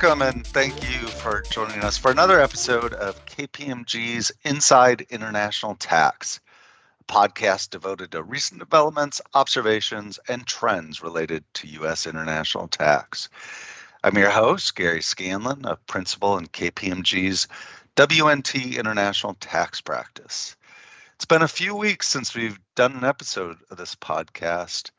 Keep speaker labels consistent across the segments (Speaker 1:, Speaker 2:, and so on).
Speaker 1: Welcome and thank you for joining us for another episode of KPMG's Inside International Tax, a podcast devoted to recent developments, observations, and trends related to U.S. international tax. I'm your host, Gary Scanlon, a principal in KPMG's WNT International Tax Practice. It's been a few weeks since we've done an episode of this podcast.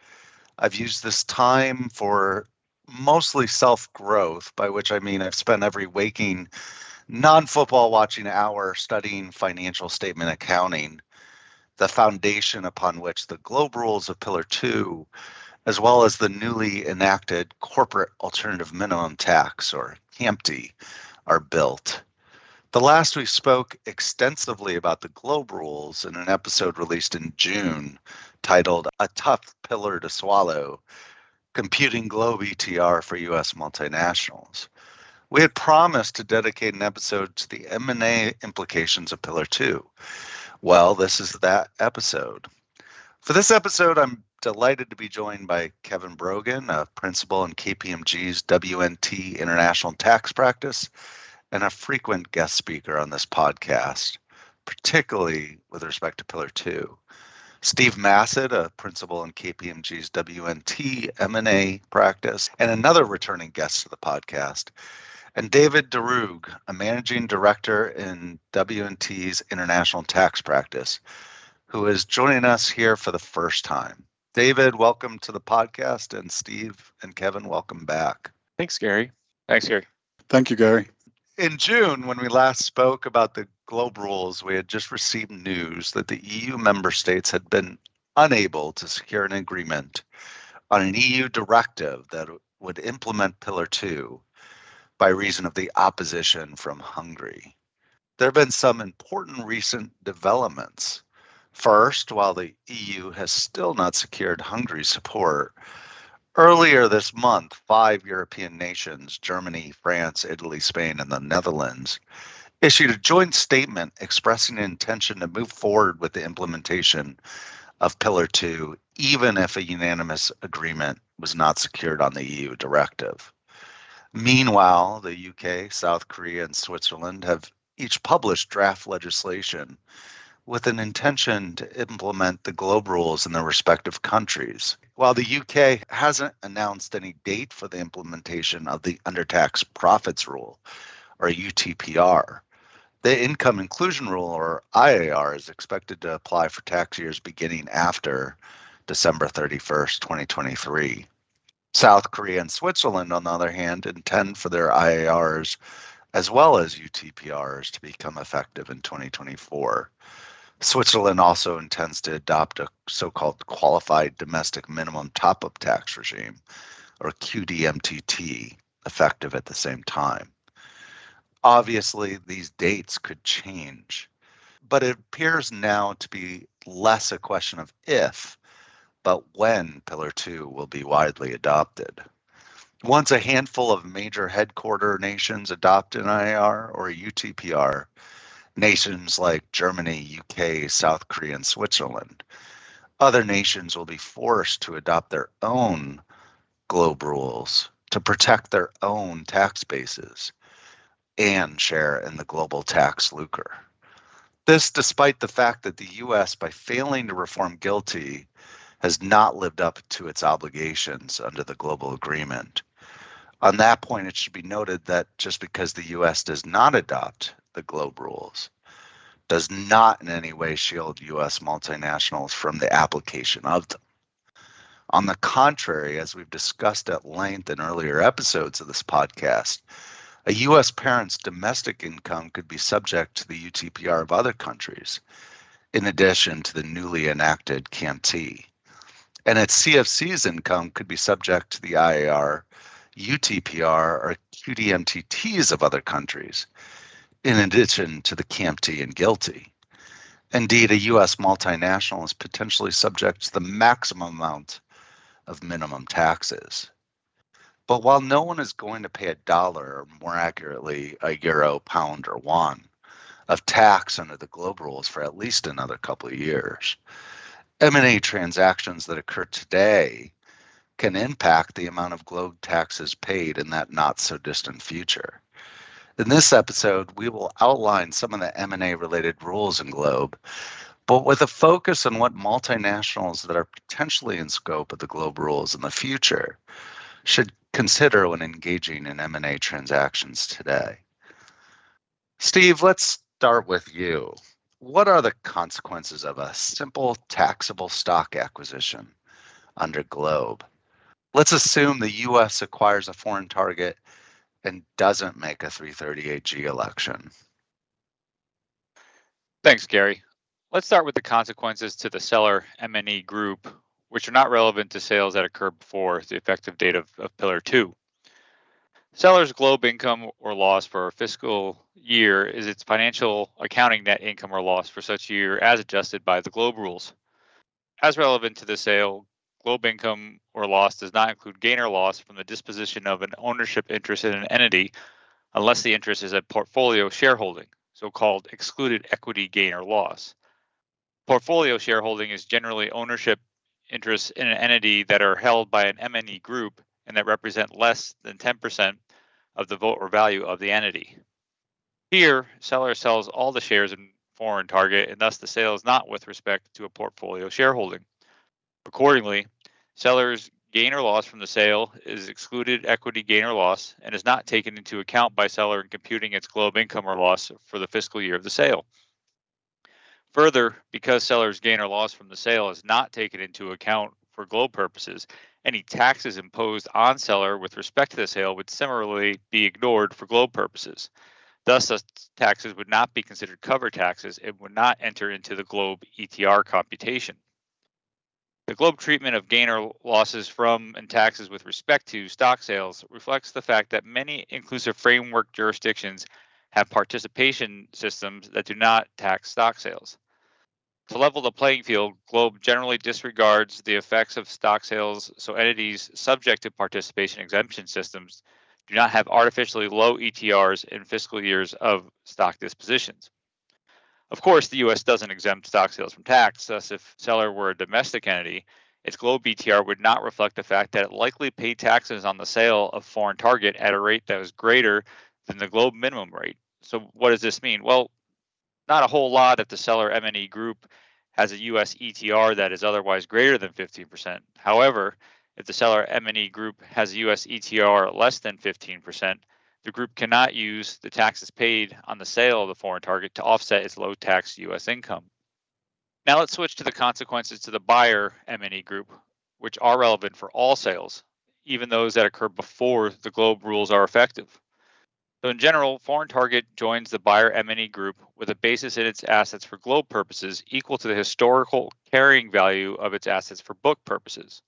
Speaker 1: I've used this time for mostly self growth, by which I mean I've spent every waking non football watching hour studying financial statement accounting, the foundation upon which the globe rules of Pillar 2, as well as the newly enacted Corporate Alternative Minimum Tax, or CAMT, are built. The last we spoke extensively about the globe rules in an episode released in June titled A Tough Pillar to Swallow computing globe ETR for U.S. multinationals. We had promised to dedicate an episode to the M&A implications of Pillar 2. Well, this is that episode. For this episode, I'm delighted to be joined by Kevin Brogan, a principal in KPMG's WNT International Tax Practice, and a frequent guest speaker on this podcast, particularly with respect to Pillar 2. Steve Massett, a principal in KPMG's WNT M&A practice, and another returning guest to the podcast, and David Darug, a managing director in WNT's international tax practice, who is joining us here for the first time. David, welcome to the podcast, and Steve and Kevin, welcome back.
Speaker 2: Thanks, Gary. Thanks, Gary.
Speaker 3: Thank you, Gary.
Speaker 1: In June, when we last spoke about the globe rules, we had just received news that the EU member states had been unable to secure an agreement on an EU directive that would implement Pillar 2 by reason of the opposition from Hungary. There have been some important recent developments. First, while the EU has still not secured Hungary's support, earlier this month, five European nations Germany, France, Italy, Spain, and the Netherlands issued a joint statement expressing an intention to move forward with the implementation of Pillar 2, even if a unanimous agreement was not secured on the EU directive. Meanwhile, the UK, South Korea, and Switzerland have each published draft legislation with an intention to implement the globe rules in their respective countries. While the UK hasn't announced any date for the implementation of the undertax profits rule, or UTPR, the income inclusion rule, or IIR, is expected to apply for tax years beginning after December 31st, 2023. South Korea and Switzerland, on the other hand, intend for their IIRs as well as UTPRs to become effective in 2024. Switzerland also intends to adopt a so called qualified domestic minimum top up tax regime, or QDMTT, effective at the same time. Obviously, these dates could change, but it appears now to be less a question of if, but when Pillar 2 will be widely adopted. Once a handful of major headquarter nations adopt an IR or a UTPR, nations like Germany, UK, South Korea, and Switzerland, other nations will be forced to adopt their own globe rules to protect their own tax bases and share in the global tax lucre. This, despite the fact that the U.S., by failing to reform GILTI, has not lived up to its obligations under the global agreement. On that point, it should be noted that just because the U.S. does not adopt the globe rules, does not in any way shield U.S. multinationals from the application of them. On the contrary, as we've discussed at length in earlier episodes of this podcast, a U.S. parent's domestic income could be subject to the UTPR of other countries, in addition to the newly enacted CAMT. And its CFC's income could be subject to the IIR, UTPR, or QDMTTs of other countries, in addition to the CAMT and GILTI. Indeed, a U.S. multinational is potentially subject to the maximum amount of minimum taxes. But while no one is going to pay a dollar, or more accurately, a euro, pound, or won, of tax under the globe rules for at least another couple of years, M&A transactions that occur today can impact the amount of Globe taxes paid in that not so distant future. In this episode, we will outline some of the M&A related rules in Globe, but with a focus on what multinationals that are potentially in scope of the Globe rules in the future should consider when engaging in M&A transactions today. Steve, let's start with you. What are the consequences of a simple taxable stock acquisition under Globe? Let's assume the US acquires a foreign target and doesn't make a 338G election.
Speaker 2: Thanks, Gary. Let's start with the consequences to the seller MNE group, which are not relevant to sales that occur before the effective date of, of Pillar 2. Seller's globe income or loss for a fiscal year is its financial accounting net income or loss for such year as adjusted by the globe rules. As relevant to the sale, globe income or loss does not include gain or loss from the disposition of an ownership interest in an entity unless the interest is a portfolio shareholding, so called excluded equity gain or loss. Portfolio shareholding is generally ownership interests in an entity that are held by an MNE group and that represent less than 10% of the vote or value of the entity. Here, seller sells all the shares in foreign target and thus the sale is not with respect to a portfolio shareholding. Accordingly, seller's gain or loss from the sale is excluded equity gain or loss and is not taken into account by seller in computing its globe income or loss for the fiscal year of the sale. Further, because seller's gain or loss from the sale is not taken into account for globe purposes, any taxes imposed on seller with respect to the sale would similarly be ignored for globe purposes. Thus, the taxes would not be considered cover taxes and would not enter into the globe ETR computation. The globe treatment of gain or losses from and taxes with respect to stock sales reflects the fact that many inclusive framework jurisdictions have participation systems that do not tax stock sales. To level the playing field, Globe generally disregards the effects of stock sales, so entities subject to participation exemption systems do not have artificially low ETRs in fiscal years of stock dispositions. Of course, the U.S. doesn't exempt stock sales from tax, thus, if seller were a domestic entity, its Globe ETR would not reflect the fact that it likely paid taxes on the sale of foreign target at a rate that was greater than the Globe minimum rate. So, what does this mean? Well, not a whole lot if the seller MNE group has a U.S. ETR that is otherwise greater than 15%. However, if the seller MNE group has a U.S. ETR less than 15%, the group cannot use the taxes paid on the sale of the foreign target to offset its low tax U.S. income. Now let's switch to the consequences to the buyer MNE group, which are relevant for all sales, even those that occur before the globe rules are effective. So in general, foreign target joins the buyer MNE group with a basis in its assets for globe purposes equal to the historical carrying value of its assets for book purposes.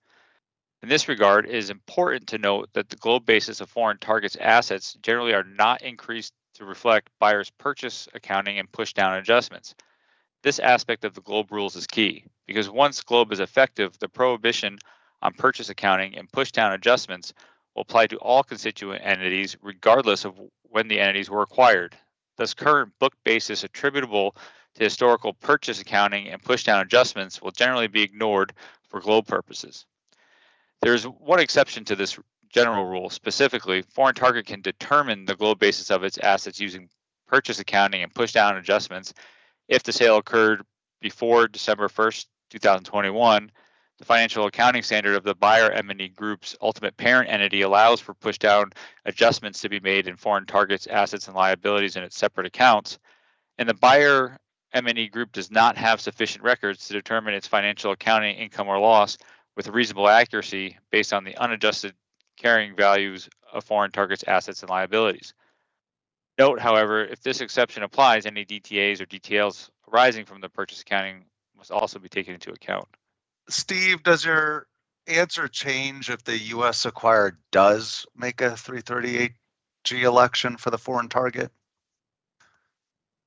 Speaker 2: In this regard, it is important to note that the globe basis of foreign targets assets generally are not increased to reflect buyer's purchase accounting and push down adjustments. This aspect of the globe rules is key because once globe is effective, the prohibition on purchase accounting and push down adjustments will apply to all constituent entities regardless of when the entities were acquired. Thus, current book basis attributable to historical purchase accounting and push down adjustments will generally be ignored for globe purposes. There's one exception to this general rule. Specifically, foreign target can determine the globe basis of its assets using purchase accounting and push down adjustments if the sale occurred before December 1st, 2021. The financial accounting standard of the buyer MNE group's ultimate parent entity allows for push down adjustments to be made in foreign targets assets and liabilities in its separate accounts. And the buyer MNE group does not have sufficient records to determine its financial accounting income or loss with reasonable accuracy based on the unadjusted carrying values of foreign targets assets and liabilities. Note, however, if this exception applies, any DTAs or DTLs arising from the purchase accounting must also be taken into account.
Speaker 1: Steve, does your answer change if the U.S. acquirer does make a 338G election for the foreign target?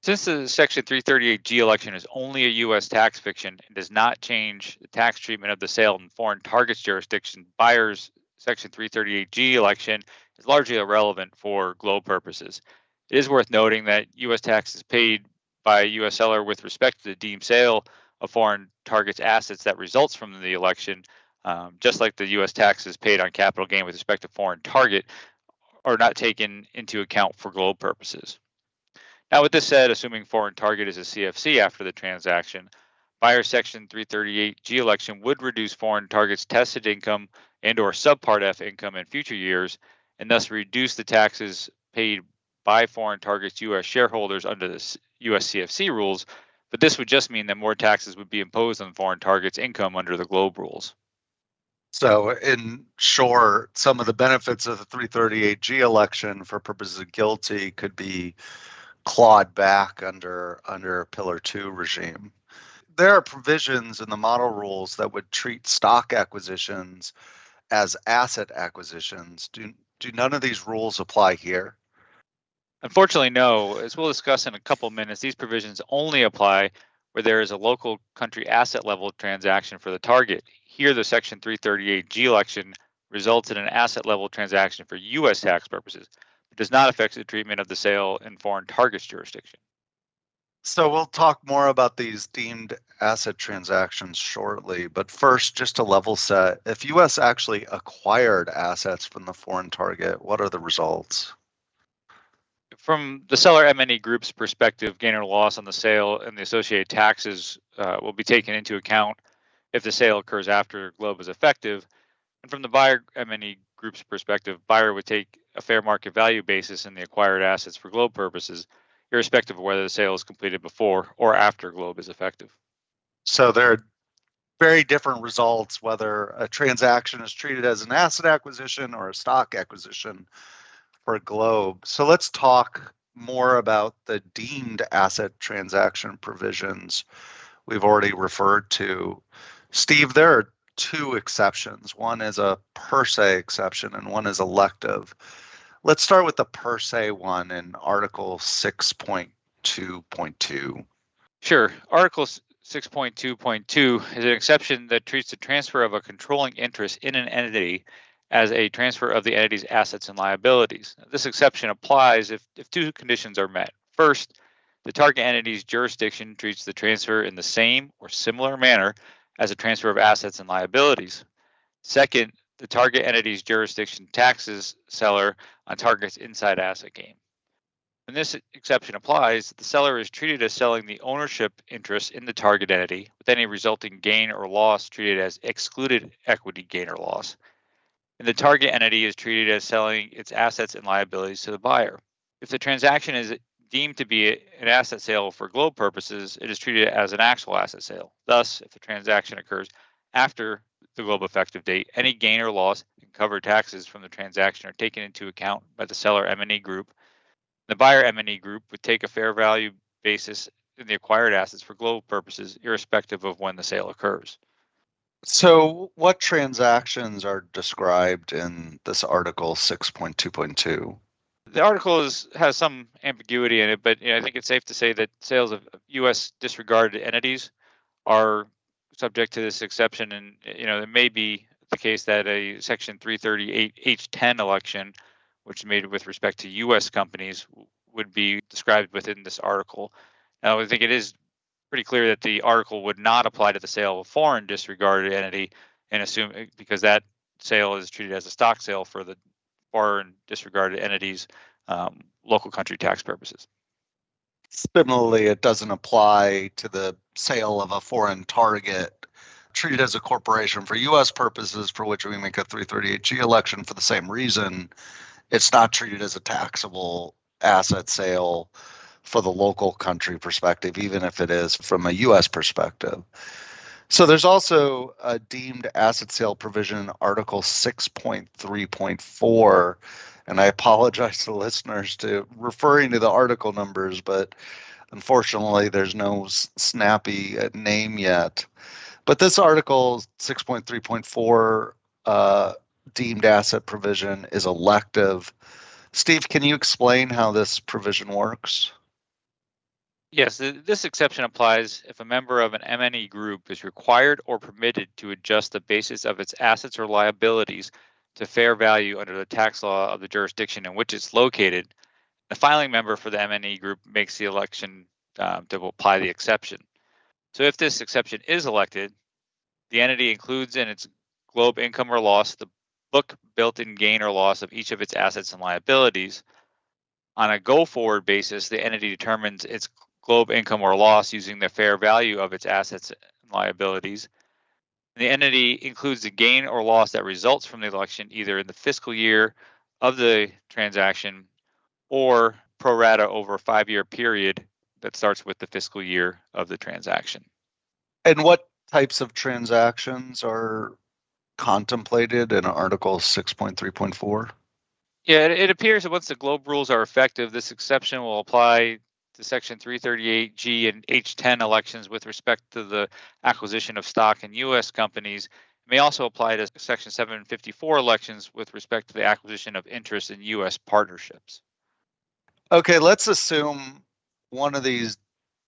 Speaker 2: Since the Section 338G election is only a U.S. tax fiction and does not change the tax treatment of the sale in foreign targets jurisdiction, buyer's Section 338G election is largely irrelevant for globe purposes. It is worth noting that U.S. taxes paid by a U.S. seller with respect to the deemed sale of foreign targets assets that results from the election um, just like the U.S. taxes paid on capital gain with respect to foreign target, are not taken into account for globe purposes. Now, with this said, assuming foreign target is a CFC after the transaction, Buyer Section 338G election would reduce foreign targets tested income and or subpart F income in future years and thus reduce the taxes paid by foreign targets U.S. shareholders under the U.S. CFC rules, but this would just mean that more taxes would be imposed on foreign targets' income under the GLOBE rules.
Speaker 1: So, in short, some of the benefits of the 338G election for purposes of GILTI could be clawed back under under Pillar Two regime. There are provisions in the model rules that would treat stock acquisitions as asset acquisitions. Do do none of these rules apply here?
Speaker 2: Unfortunately, no. As we'll discuss in a couple minutes, these provisions only apply where there is a local country asset level transaction for the target. Here, the Section 338G election results in an asset level transaction for U.S. tax purposes. It does not affect the treatment of the sale in foreign targets jurisdiction.
Speaker 1: So we'll talk more about these deemed asset transactions shortly, but first, just to level set, if US actually acquired assets from the foreign target, what are the results?
Speaker 2: From the seller MNE group's perspective, gain or loss on the sale and the associated taxes uh, will be taken into account if the sale occurs after Globe is effective. And from the buyer MNE group's perspective, buyer would take a fair market value basis in the acquired assets for Globe purposes irrespective of whether the sale is completed before or after Globe is effective.
Speaker 1: So there are very different results whether a transaction is treated as an asset acquisition or a stock acquisition for Globe. So let's talk more about the deemed asset transaction provisions we've already referred to. Steve, there are two exceptions. One is a per se exception and one is elective. Let's start with the per se one in Article 6.2.2.
Speaker 2: Sure. Article 6.2.2 is an exception that treats the transfer of a controlling interest in an entity as a transfer of the entity's assets and liabilities. This exception applies if, if two conditions are met. First, the target entity's jurisdiction treats the transfer in the same or similar manner as a transfer of assets and liabilities. Second, the target entity's jurisdiction taxes seller on target's inside asset gain. When this exception applies, the seller is treated as selling the ownership interest in the target entity, with any resulting gain or loss treated as excluded equity gain or loss. And the target entity is treated as selling its assets and liabilities to the buyer. If the transaction is deemed to be an asset sale for globe purposes, it is treated as an actual asset sale. Thus, if the transaction occurs after the globe effective date, any gain or loss and covered taxes from the transaction are taken into account by the seller MNE group. The buyer MNE group would take a fair value basis in the acquired assets for global purposes, irrespective of when the sale occurs.
Speaker 1: So, what transactions are described in this article 6.2.2?
Speaker 2: The article is, has some ambiguity in it, but you know, I think it's safe to say that sales of U.S. disregarded entities are subject to this exception, and you know it may be the case that a Section 338 H10 election, which is made with respect to U.S. companies, would be described within this article. Now, I think it is pretty clear that the article would not apply to the sale of a foreign disregarded entity, and assume because that sale is treated as a stock sale for the foreign disregarded entities um, local country tax purposes.
Speaker 1: Similarly, it doesn't apply to the sale of a foreign target treated as a corporation for U.S. purposes, for which we make a 338G election for the same reason. It's not treated as a taxable asset sale for the local country perspective, even if it is from a U.S. perspective. So there's also a deemed asset sale provision, Article 6.3.4 and I apologize to listeners to referring to the article numbers, but unfortunately, there's no snappy uh, name yet. But this article 6.3.4 uh, deemed asset provision is elective. Steve, can you explain how this provision works?
Speaker 2: Yes, this exception applies if a member of an MNE group is required or permitted to adjust the basis of its assets or liabilities to fair value under the tax law of the jurisdiction in which it's located, the filing member for the MNE group makes the election um, to apply the exception. So if this exception is elected, the entity includes in its globe income or loss, the book built in gain or loss of each of its assets and liabilities. On a go forward basis, the entity determines its globe income or loss using the fair value of its assets and liabilities. The entity includes the gain or loss that results from the election either in the fiscal year of the transaction or pro rata over a five year period that starts with the fiscal year of the transaction.
Speaker 1: And what types of transactions are contemplated in Article 6.3.4?
Speaker 2: Yeah, it, it, appears that once the globe rules are effective, this exception will apply to Section 338G and H10 elections with respect to the acquisition of stock in U.S. companies. May also apply to Section 754 elections with respect to the acquisition of interest in U.S. partnerships.
Speaker 1: Okay, let's assume one of these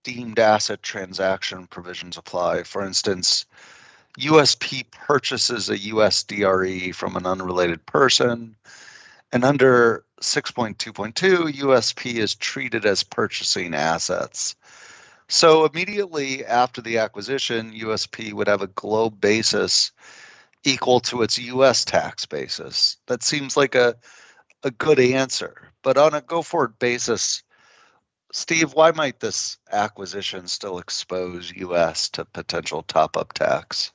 Speaker 1: deemed asset transaction provisions apply. For instance, USP purchases a USDRE from an unrelated person and under 6.2.2, USP is treated as purchasing assets. So immediately after the acquisition, USP would have a globe basis equal to its US tax basis. That seems like a, a good answer. But on a go forward basis, Steve, why might this acquisition still expose US to potential top up tax?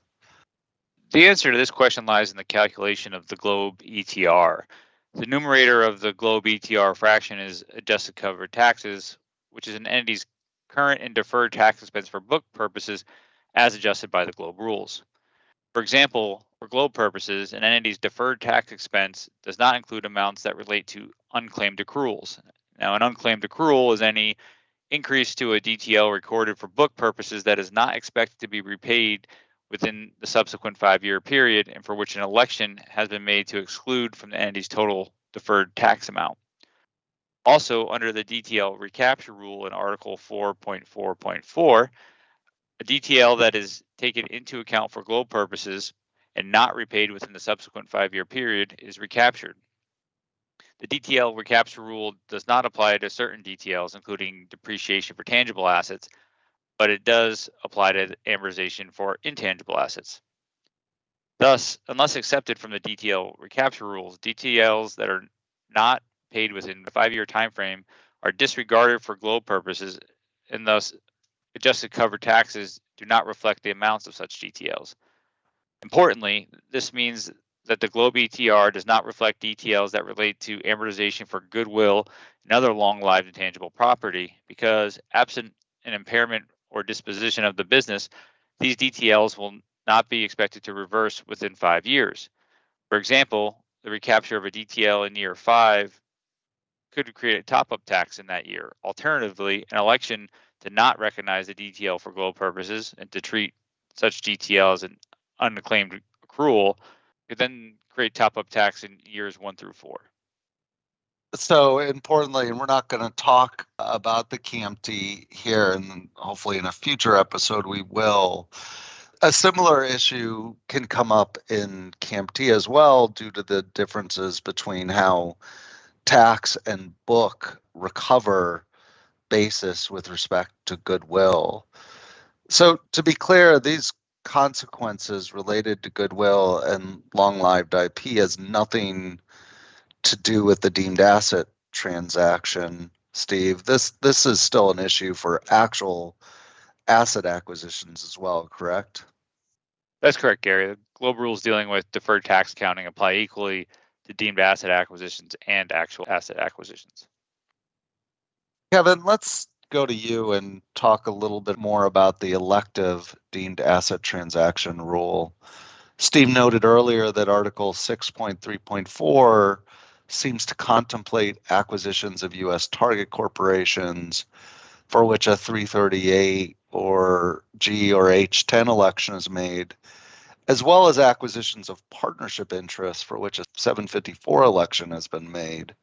Speaker 2: The answer to this question lies in the calculation of the globe ETR. The numerator of the globe ETR fraction is adjusted covered taxes, which is an entity's current and deferred tax expense for book purposes as adjusted by the globe rules. For example, for globe purposes, an entity's deferred tax expense does not include amounts that relate to unclaimed accruals. Now, an unclaimed accrual is any increase to a DTL recorded for book purposes that is not expected to be repaid within the subsequent five year period and for which an election has been made to exclude from the entity's total deferred tax amount. Also, under the DTL recapture rule in Article 4.4.4, a DTL that is taken into account for globe purposes and not repaid within the subsequent five year period is recaptured. The DTL recapture rule does not apply to certain DTLs, including depreciation for tangible assets, but it does apply to amortization for intangible assets. Thus, unless accepted from the DTL recapture rules, DTLs that are not paid within the five-year time frame are disregarded for globe purposes, and thus adjusted covered taxes do not reflect the amounts of such DTLs. Importantly, this means that the globe ETR does not reflect DTLs that relate to amortization for goodwill and other long-lived intangible property because absent an impairment or disposition of the business, these DTLs will not be expected to reverse within five years. For example, the recapture of a DTL in year five could create a top up tax in that year. Alternatively, an election to not recognize the DTL for global purposes and to treat such DTL as an unclaimed accrual could then create top up tax in years one through four
Speaker 1: so importantly, and we're not going to talk about the CAMT here, and hopefully in a future episode we will. A similar issue can come up in CAMT as well due to the differences between how tax and book recover basis with respect to goodwill. So, to be clear, these consequences related to goodwill and long lived IP has nothing to do with the deemed asset transaction, Steve. This this is still an issue for actual asset acquisitions as well, correct?
Speaker 2: That's correct, Gary. The Globe rules dealing with deferred tax accounting apply equally to deemed asset acquisitions and actual asset acquisitions.
Speaker 1: Kevin, let's go to you and talk a little bit more about the elective deemed asset transaction rule. Steve noted earlier that Article 6.3.4 seems to contemplate acquisitions of U.S. target corporations for which a 338 or G or H10 election is made, as well as acquisitions of partnership interests for which a 754 election has been made.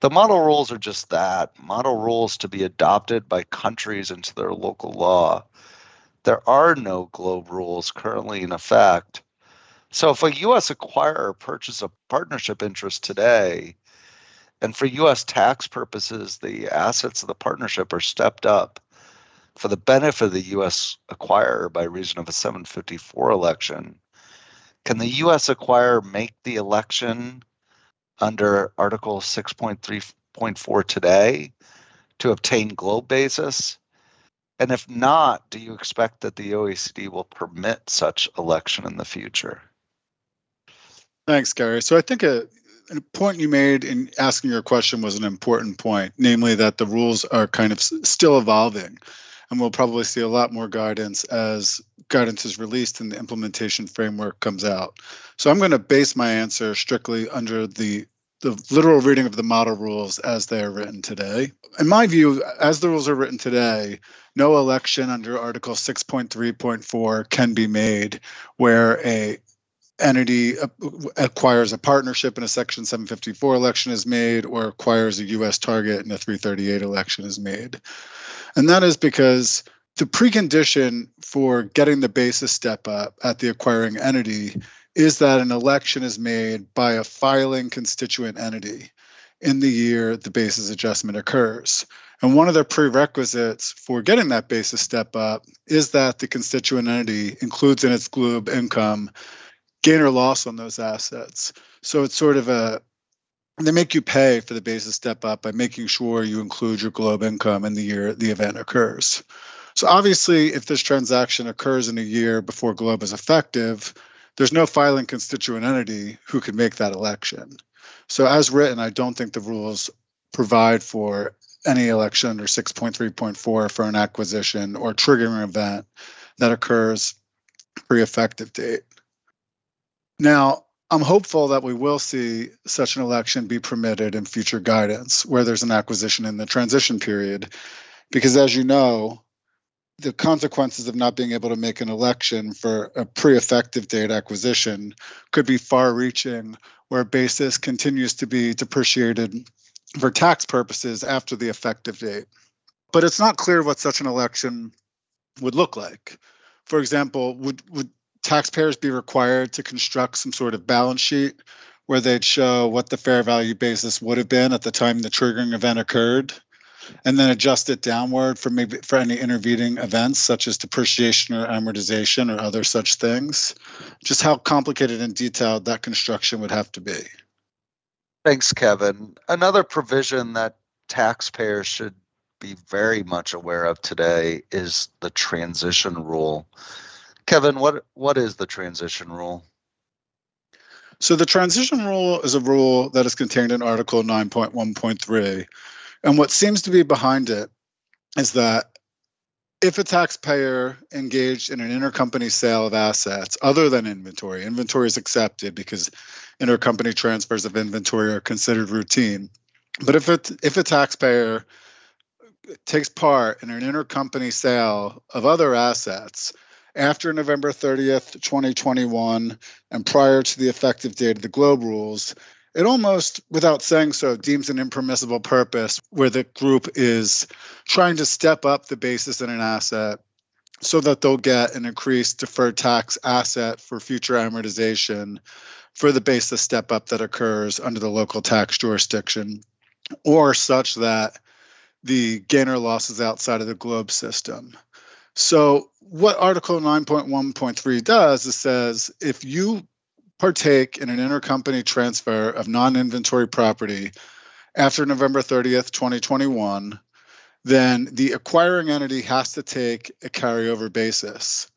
Speaker 1: The model rules are just that model rules to be adopted by countries into their local law. There are no globe rules currently in effect so if a U.S. acquirer purchases a partnership interest today, and for U.S. tax purposes, the assets of the partnership are stepped up for the benefit of the U.S. acquirer by reason of a 754 election, can the U.S. acquirer make the election under Article 6.3.4 today to obtain globe basis? And if not, do you expect that the OECD will permit such election in the future?
Speaker 3: Thanks, Gary. So I think a, a, point you made in asking your question was an important point, namely that the rules are kind of still evolving. And we'll probably see a lot more guidance as guidance is released and the implementation framework comes out. So I'm going to base my answer strictly under the the literal reading of the model rules as they are written today. In my view, as the rules are written today, no election under Article 6.3.4 can be made where a entity acquires a partnership in a Section 754 election is made or acquires a U.S. target in a 338 election is made. And that is because the precondition for getting the basis step up at the acquiring entity is that an election is made by a filing constituent entity in the year the basis adjustment occurs. And one of the prerequisites for getting that basis step up is that the constituent entity includes in its GLOBE income gain or loss on those assets. So it's sort of a they make you pay for the basis step up by making sure you include your GLOBE income in the year the event occurs. So obviously, if this transaction occurs in a year before GLOBE is effective, there's no filing constituent entity who can make that election. So as written, I don't think the rules provide for any election under 6.3.4 for an acquisition or triggering event that occurs pre-effective date. Now, I'm hopeful that we will see such an election be permitted in future guidance where there's an acquisition in the transition period. Because as you know, the consequences of not being able to make an election for a pre-effective date acquisition could be far-reaching where basis continues to be depreciated for tax purposes after the effective date but it's not clear what such an election would look like for example would would taxpayers be required to construct some sort of balance sheet where they'd show what the fair value basis would have been at the time the triggering event occurred and then adjust it downward for maybe for any intervening events such as depreciation or amortization or other such things. Just how complicated and detailed that construction would have to be.
Speaker 1: Thanks, Kevin. Another provision that taxpayers should be very much aware of today is the transition rule. Kevin, what what is the transition rule?
Speaker 3: So the transition rule is a rule that is contained in Article 9.1.3 and what seems to be behind it is that if a taxpayer engaged in an intercompany sale of assets other than inventory, inventory is accepted because intercompany transfers of inventory are considered routine. But if it if a taxpayer takes part in an intercompany sale of other assets after November 30th, 2021, and prior to the effective date of the GLOBE rules, it almost, without saying so, deems an impermissible purpose where the group is trying to step up the basis in an asset so that they'll get an increased deferred tax asset for future amortization for the basis step up that occurs under the local tax jurisdiction, or such that the gain or loss is outside of the globe system. So, what Article 9.1.3 does is says if you partake in an intercompany transfer of non inventory property after November 30th, 2021, then the acquiring entity has to take a carryover basis.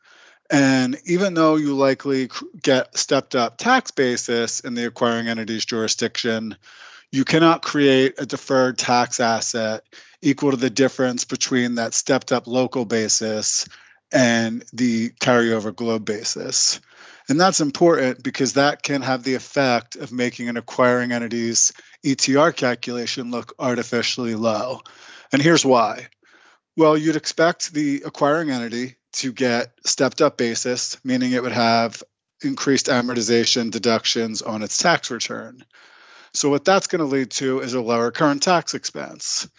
Speaker 3: And even though you likely get stepped up tax basis in the acquiring entity's jurisdiction, you cannot create a deferred tax asset equal to the difference between that stepped up local basis and the carryover globe basis. And that's important because that can have the effect of making an acquiring entity's ETR calculation look artificially low. And here's why. Well, you'd expect the acquiring entity to get stepped up basis, meaning it would have increased amortization deductions on its tax return. So, what that's going to lead to is a lower current tax expense.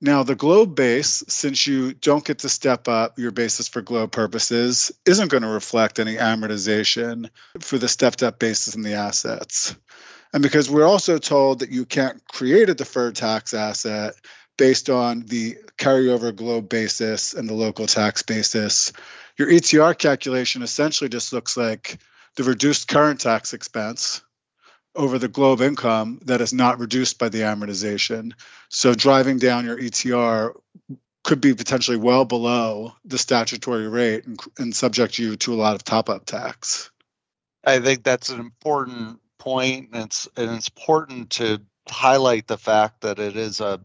Speaker 3: Now, the globe base, since you don't get to step up your basis for globe purposes, isn't going to reflect any amortization for the stepped up basis in the assets. And because we're also told that you can't create a deferred tax asset based on the carryover globe basis and the local tax basis, your ETR calculation essentially just looks like the reduced current tax expense over the globe income that is not reduced by the amortization. So driving down your ETR could be potentially well below the statutory rate and, and subject you to a lot of top up tax.
Speaker 1: I think that's an important point, and it's and it's important to highlight the fact that it is a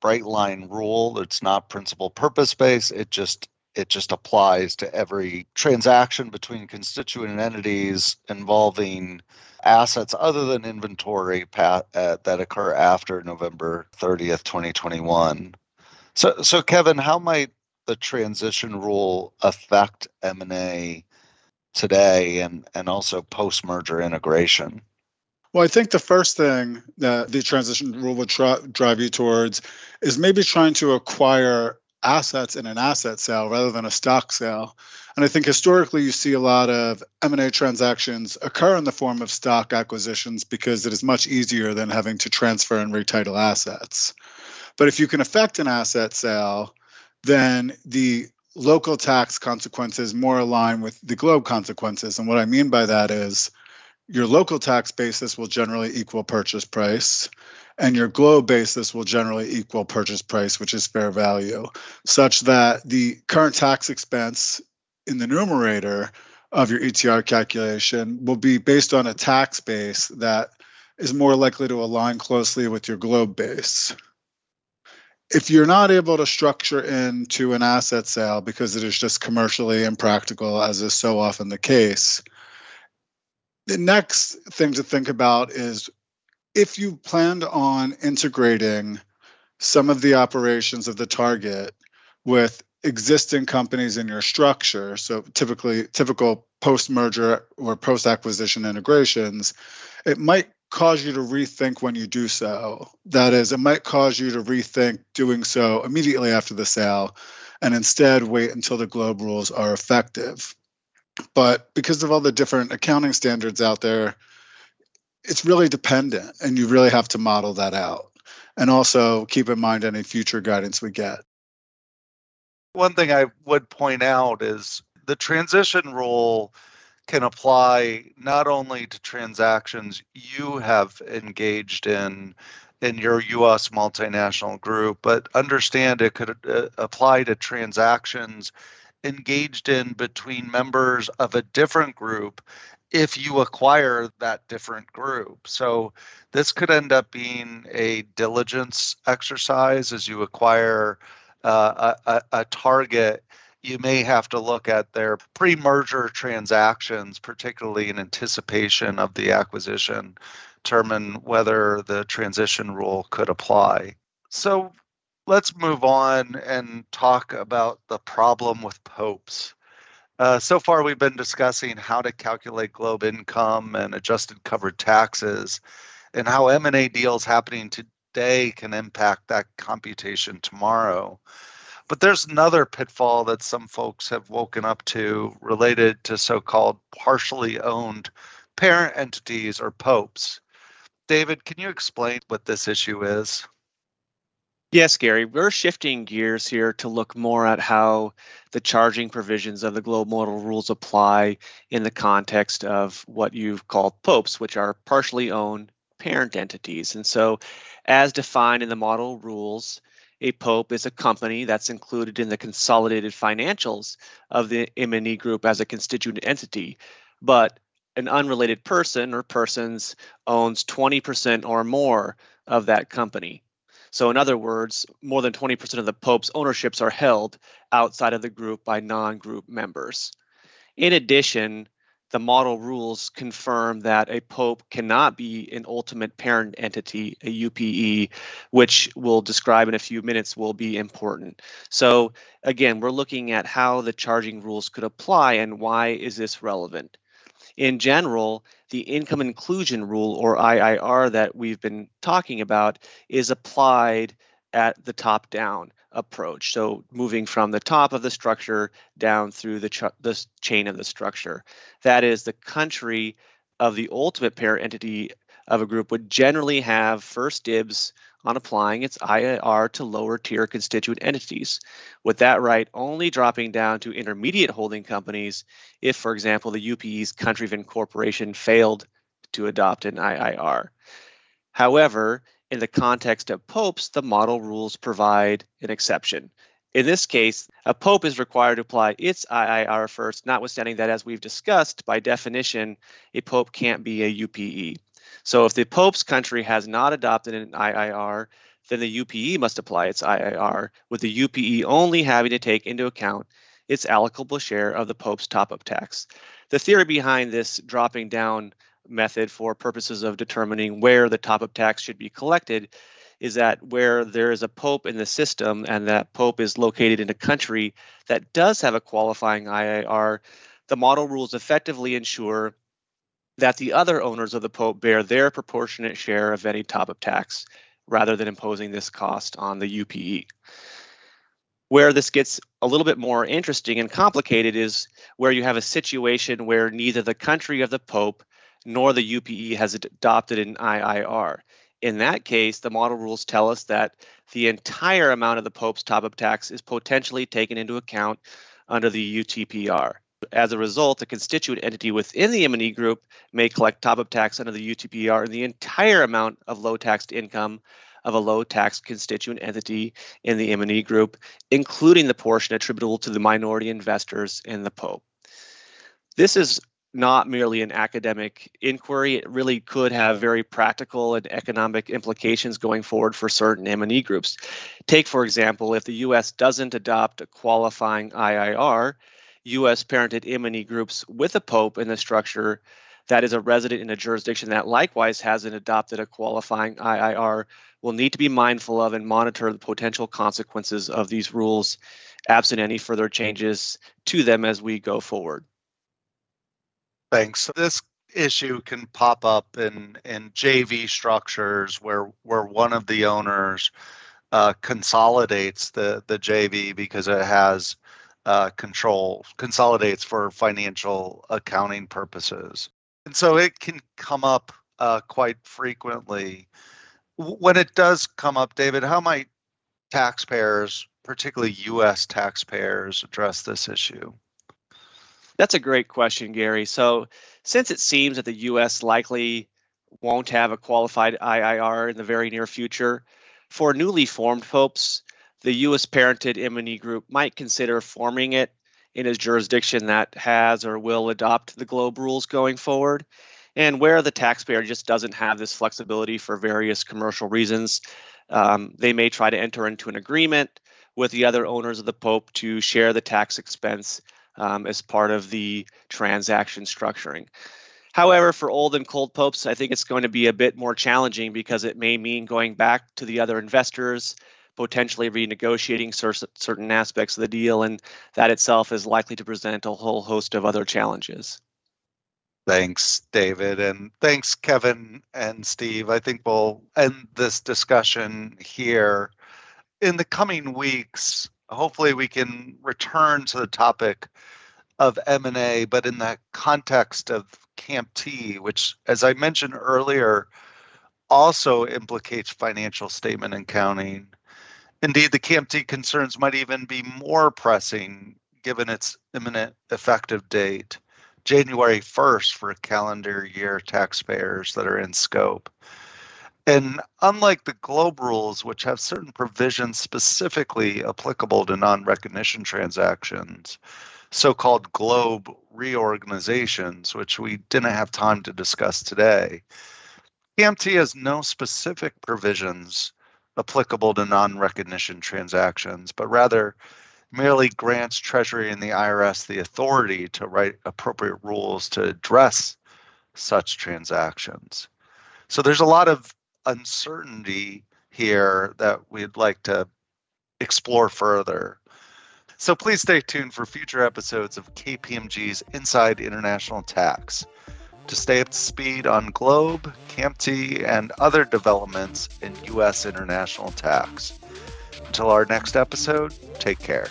Speaker 1: bright line rule. It's not principal purpose based. It just it just applies to every transaction between constituent entities involving assets other than inventory uh, that occur after November 30th, 2021. So, so Kevin, how might the transition rule affect M&A today and, and also post-merger integration?
Speaker 3: Well, I think the first thing that the transition rule would try, drive you towards is maybe trying to acquire assets in an asset sale rather than a stock sale. And I think historically you see a lot of M&A transactions occur in the form of stock acquisitions because it is much easier than having to transfer and retitle assets. But if you can effect an asset sale, then the local tax consequences more align with the globe consequences. And what I mean by that is your local tax basis will generally equal purchase price and your globe basis will generally equal purchase price, which is fair value, such that the current tax expense in the numerator of your ETR calculation will be based on a tax base that is more likely to align closely with your globe base. If you're not able to structure into an asset sale because it is just commercially impractical, as is so often the case, the next thing to think about is if you planned on integrating some of the operations of the target with existing companies in your structure, so typically typical post-merger or post-acquisition integrations, it might cause you to rethink when you do so. That is, it might cause you to rethink doing so immediately after the sale and instead wait until the globe rules are effective. But because of all the different accounting standards out there, it's really dependent and you really have to model that out. And also keep in mind any future guidance we get.
Speaker 1: One thing i would point out is the transition rule can apply not only to transactions you have engaged in in your US multinational group but understand it could uh, apply to transactions engaged in between members of a different group if you acquire that different group. So this could end up being a diligence exercise as you acquire uh, a, a, target. You may have to look at their pre merger transactions, particularly in anticipation of the acquisition, determine whether the transition rule could apply. So let's move on and talk about the problem with popes. Uh, so far, we've been discussing how to calculate globe income and adjusted covered taxes, and how M&A deals happening today can impact that computation tomorrow. But there's another pitfall that some folks have woken up to related to so-called partially owned parent entities or popes. David, can you explain what this issue is?
Speaker 4: Yes, Gary, we're shifting gears here to look more at how the charging provisions of the global model rules apply in the context of what you've called popes, which are partially owned parent entities. And so, as defined in the model rules, a POPE is a company that's included in the consolidated financials of the MNE group as a constituent entity, but an unrelated person or persons owns 20% or more of that company. So, in other words, more than 20% of the Pope's ownerships are held outside of the group by non group members. In addition, the model rules confirm that a pope cannot be an ultimate parent entity, a UPE, which we'll describe in a few minutes will be important. So again, we're looking at how the charging rules could apply and why is this relevant. In general, the income inclusion rule or IIR that we've been talking about is applied at the top down approach. So moving from the top of the structure down through the, ch- the chain of the structure. That is, the country of the ultimate parent entity of a group would generally have first dibs on applying its IIR to lower tier constituent entities, with that right only dropping down to intermediate holding companies if, for example, the UPE's country of incorporation failed to adopt an IIR. However, in the context of popes, the model rules provide an exception. In this case, a pope is required to apply its IIR first, notwithstanding that, as we've discussed, by definition, a pope can't be a UPE. So if the pope's country has not adopted an IIR, then the UPE must apply its IIR, with the UPE only having to take into account its allocable share of the pope's top up tax. The theory behind this dropping down method for purposes of determining where the top up tax should be collected is that where there is a pope in the system and that pope is located in a country that does have a qualifying IIR, the model rules effectively ensure that the other owners of the pope bear their proportionate share of any top up tax rather than imposing this cost on the UPE. Where this gets a little bit more interesting and complicated is where you have a situation where neither the country of the pope nor the UPE has adopted an IIR. In that case, the model rules tell us that the entire amount of the Pope's top up tax is potentially taken into account under the UTPR. As a result, a constituent entity within the MNE group may collect top up tax under the UTPR in the entire amount of low taxed income of a low tax constituent entity in the MNE group, including the portion attributable to the minority investors in the Pope. This is not merely an academic inquiry. It really could have very practical and economic implications going forward for certain MNE groups. Take, for example, if the U.S. doesn't adopt a qualifying IIR, U.S. parented MNE groups with a pope in the structure that is a resident in a jurisdiction that likewise hasn't adopted a qualifying IIR will need to be mindful of and monitor the potential consequences of these rules absent any further changes to them as we go forward.
Speaker 1: Thanks. This issue can pop up in in JV structures where where one of the owners uh, consolidates the the JV because it has uh, control consolidates for financial accounting purposes, and so it can come up uh, quite frequently. When it does come up, David, how might taxpayers, particularly U.S. taxpayers, address this issue?
Speaker 4: That's a great question, Gary. So, since it seems that the U.S. likely won't have a qualified IIR in the very near future, for newly formed popes, the U.S. parented MNE group might consider forming it in a jurisdiction that has or will adopt the globe rules going forward. And where the taxpayer just doesn't have this flexibility for various commercial reasons, um, they may try to enter into an agreement with the other owners of the Pope to share the tax expense um, as part of the transaction structuring. However, for old and cold popes, I think it's going to be a bit more challenging because it may mean going back to the other investors, potentially renegotiating certain aspects of the deal, and that itself is likely to present a whole host of other challenges.
Speaker 1: Thanks, David. And thanks, Kevin and Steve. I think we'll end this discussion here. In the coming weeks, hopefully we can return to the topic of M&A, but in the context of CAMT, which, as I mentioned earlier, also implicates financial statement accounting. Indeed, the CAMT concerns might even be more pressing given its imminent effective date, January 1st for calendar year taxpayers that are in scope. And unlike the GLOBE rules, which have certain provisions specifically applicable to non recognition transactions, so called GLOBE reorganizations, which we didn't have time to discuss today, CAMT has no specific provisions applicable to non recognition transactions, but rather merely grants Treasury and the IRS the authority to write appropriate rules to address such transactions. So there's a lot of uncertainty here that we'd like to explore further. So please stay tuned for future episodes of KPMG's Inside International Tax to stay up to speed on Globe, CAMT, and other developments in U.S. international tax. Until our next episode, take care.